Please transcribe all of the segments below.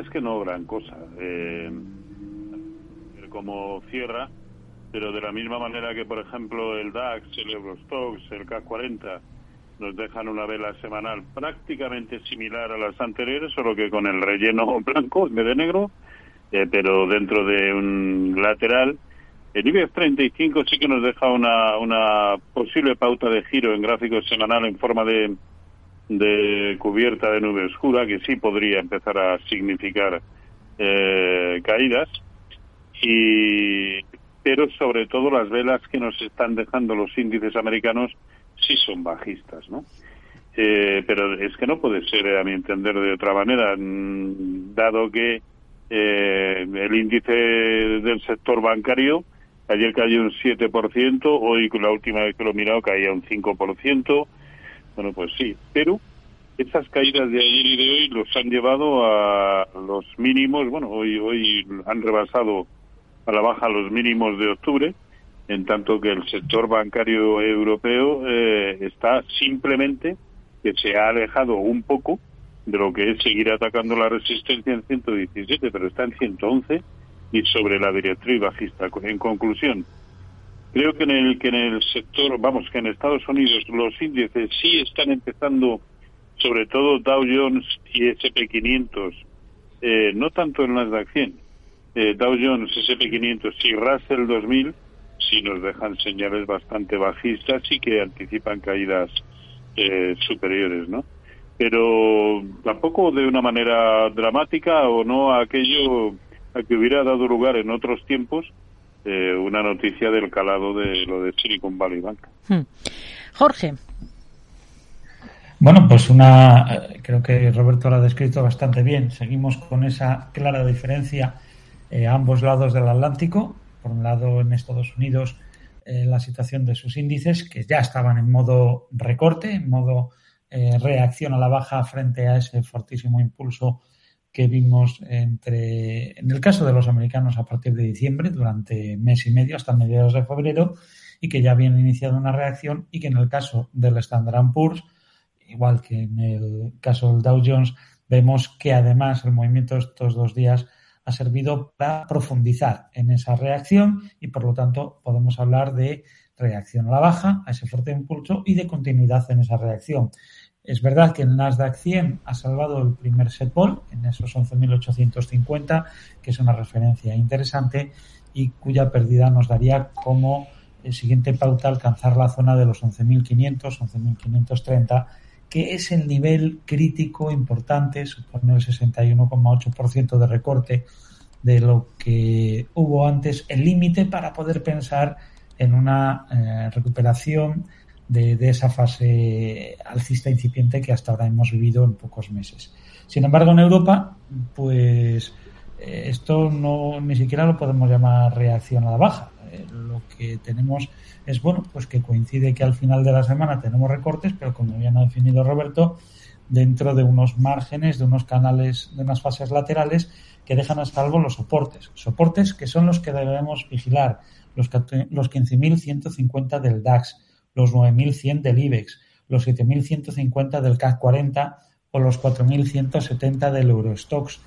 es que no gran cosa. Eh, como cierra, pero de la misma manera que, por ejemplo, el DAX, el Eurostox, el CAC 40 nos dejan una vela semanal prácticamente similar a las anteriores, solo que con el relleno blanco en vez de negro, eh, pero dentro de un lateral. El IBEX 35 sí que nos deja una, una posible pauta de giro en gráfico semanal en forma de, de cubierta de nube oscura, que sí podría empezar a significar eh, caídas. Y, pero sobre todo las velas que nos están dejando los índices americanos sí son bajistas, ¿no? Eh, pero es que no puede ser, a mi entender, de otra manera, mm, dado que eh, el índice del sector bancario ayer cayó un 7%, hoy la última vez que lo he mirado caía un 5%, bueno, pues sí, pero esas caídas de ayer y de hoy los han llevado a los mínimos, bueno, hoy, hoy han rebasado a la baja los mínimos de octubre, en tanto que el sector bancario europeo eh, está simplemente que se ha alejado un poco de lo que es seguir atacando la resistencia en 117, pero está en 111 y sobre la directriz bajista. En conclusión, creo que en el que en el sector, vamos, que en Estados Unidos los índices sí están empezando, sobre todo Dow Jones y S&P 500, eh, no tanto en Nasdaq 100, eh, Dow Jones, S&P 500 y Russell 2000 sí nos dejan señales bastante bajistas y que anticipan caídas eh, superiores, ¿no? Pero tampoco de una manera dramática o no aquello a que hubiera dado lugar en otros tiempos eh, una noticia del calado de lo de Silicon Valley Bank. Hmm. Jorge. Bueno, pues una, eh, creo que Roberto lo ha descrito bastante bien. Seguimos con esa clara diferencia a ambos lados del Atlántico por un lado en Estados Unidos eh, la situación de sus índices que ya estaban en modo recorte, en modo eh, reacción a la baja frente a ese fortísimo impulso que vimos entre, en el caso de los americanos a partir de diciembre, durante mes y medio hasta mediados de febrero, y que ya habían iniciado una reacción y que en el caso del Standard Poor's, igual que en el caso del Dow Jones, vemos que además el movimiento de estos dos días ha servido para profundizar en esa reacción y por lo tanto podemos hablar de reacción a la baja, a ese fuerte impulso y de continuidad en esa reacción. Es verdad que el Nasdaq 100 ha salvado el primer set en esos 11.850, que es una referencia interesante y cuya pérdida nos daría como el siguiente pauta alcanzar la zona de los 11.500, 11.530 que es el nivel crítico importante, supone el 61,8% de recorte de lo que hubo antes, el límite para poder pensar en una eh, recuperación de, esa fase alcista incipiente que hasta ahora hemos vivido en pocos meses. Sin embargo, en Europa, pues eh, esto no ni siquiera lo podemos llamar reacción a la baja. Eh, lo que tenemos es bueno, pues que coincide que al final de la semana tenemos recortes, pero como bien ha definido Roberto, dentro de unos márgenes, de unos canales, de unas fases laterales que dejan a salvo los soportes. Soportes que son los que debemos vigilar, los, los 15.150 del DAX, los 9.100 del IBEX, los 7.150 del CAC 40 o los 4.170 del Eurostox.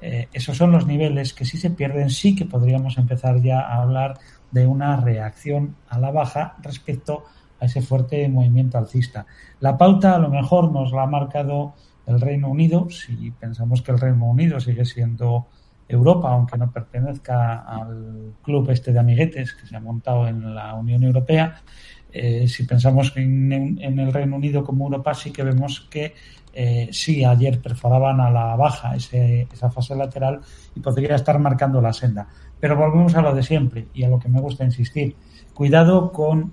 Eh, esos son los niveles que si se pierden sí que podríamos empezar ya a hablar de una reacción a la baja respecto a ese fuerte movimiento alcista. La pauta a lo mejor nos la ha marcado el Reino Unido, si pensamos que el Reino Unido sigue siendo Europa, aunque no pertenezca al club este de amiguetes que se ha montado en la Unión Europea, eh, si pensamos en, en, el Reino Unido como Europa, sí que vemos que eh, sí, ayer perforaban a la baja ese, esa fase lateral y podría estar marcando la senda. Pero volvemos a lo de siempre y a lo que me gusta insistir. Cuidado con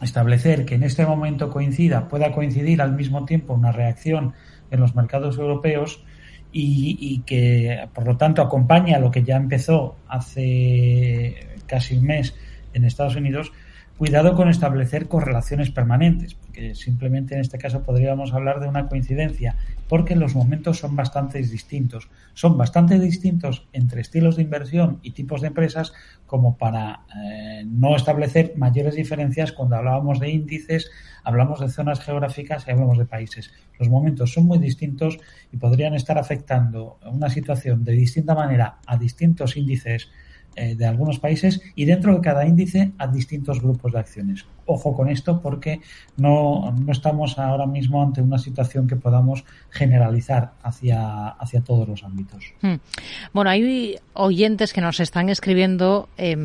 establecer que en este momento coincida, pueda coincidir al mismo tiempo una reacción en los mercados europeos y, que, por lo tanto, acompañe a lo que ya empezó hace casi un mes en Estados Unidos, Cuidado con establecer correlaciones permanentes, porque simplemente en este caso podríamos hablar de una coincidencia, porque los momentos son bastante distintos. Son bastante distintos entre estilos de inversión y tipos de empresas como para eh, no establecer mayores diferencias cuando hablábamos de índices, hablamos de zonas geográficas y hablamos de países. Los momentos son muy distintos y podrían estar afectando una situación de distinta manera a distintos índices eh, de algunos países y dentro de cada índice a distintos grupos de acciones. Ojo con esto porque no, no estamos ahora mismo ante una situación que podamos generalizar hacia, hacia todos los ámbitos. Hmm. Bueno, hay oyentes que nos están escribiendo. Eh,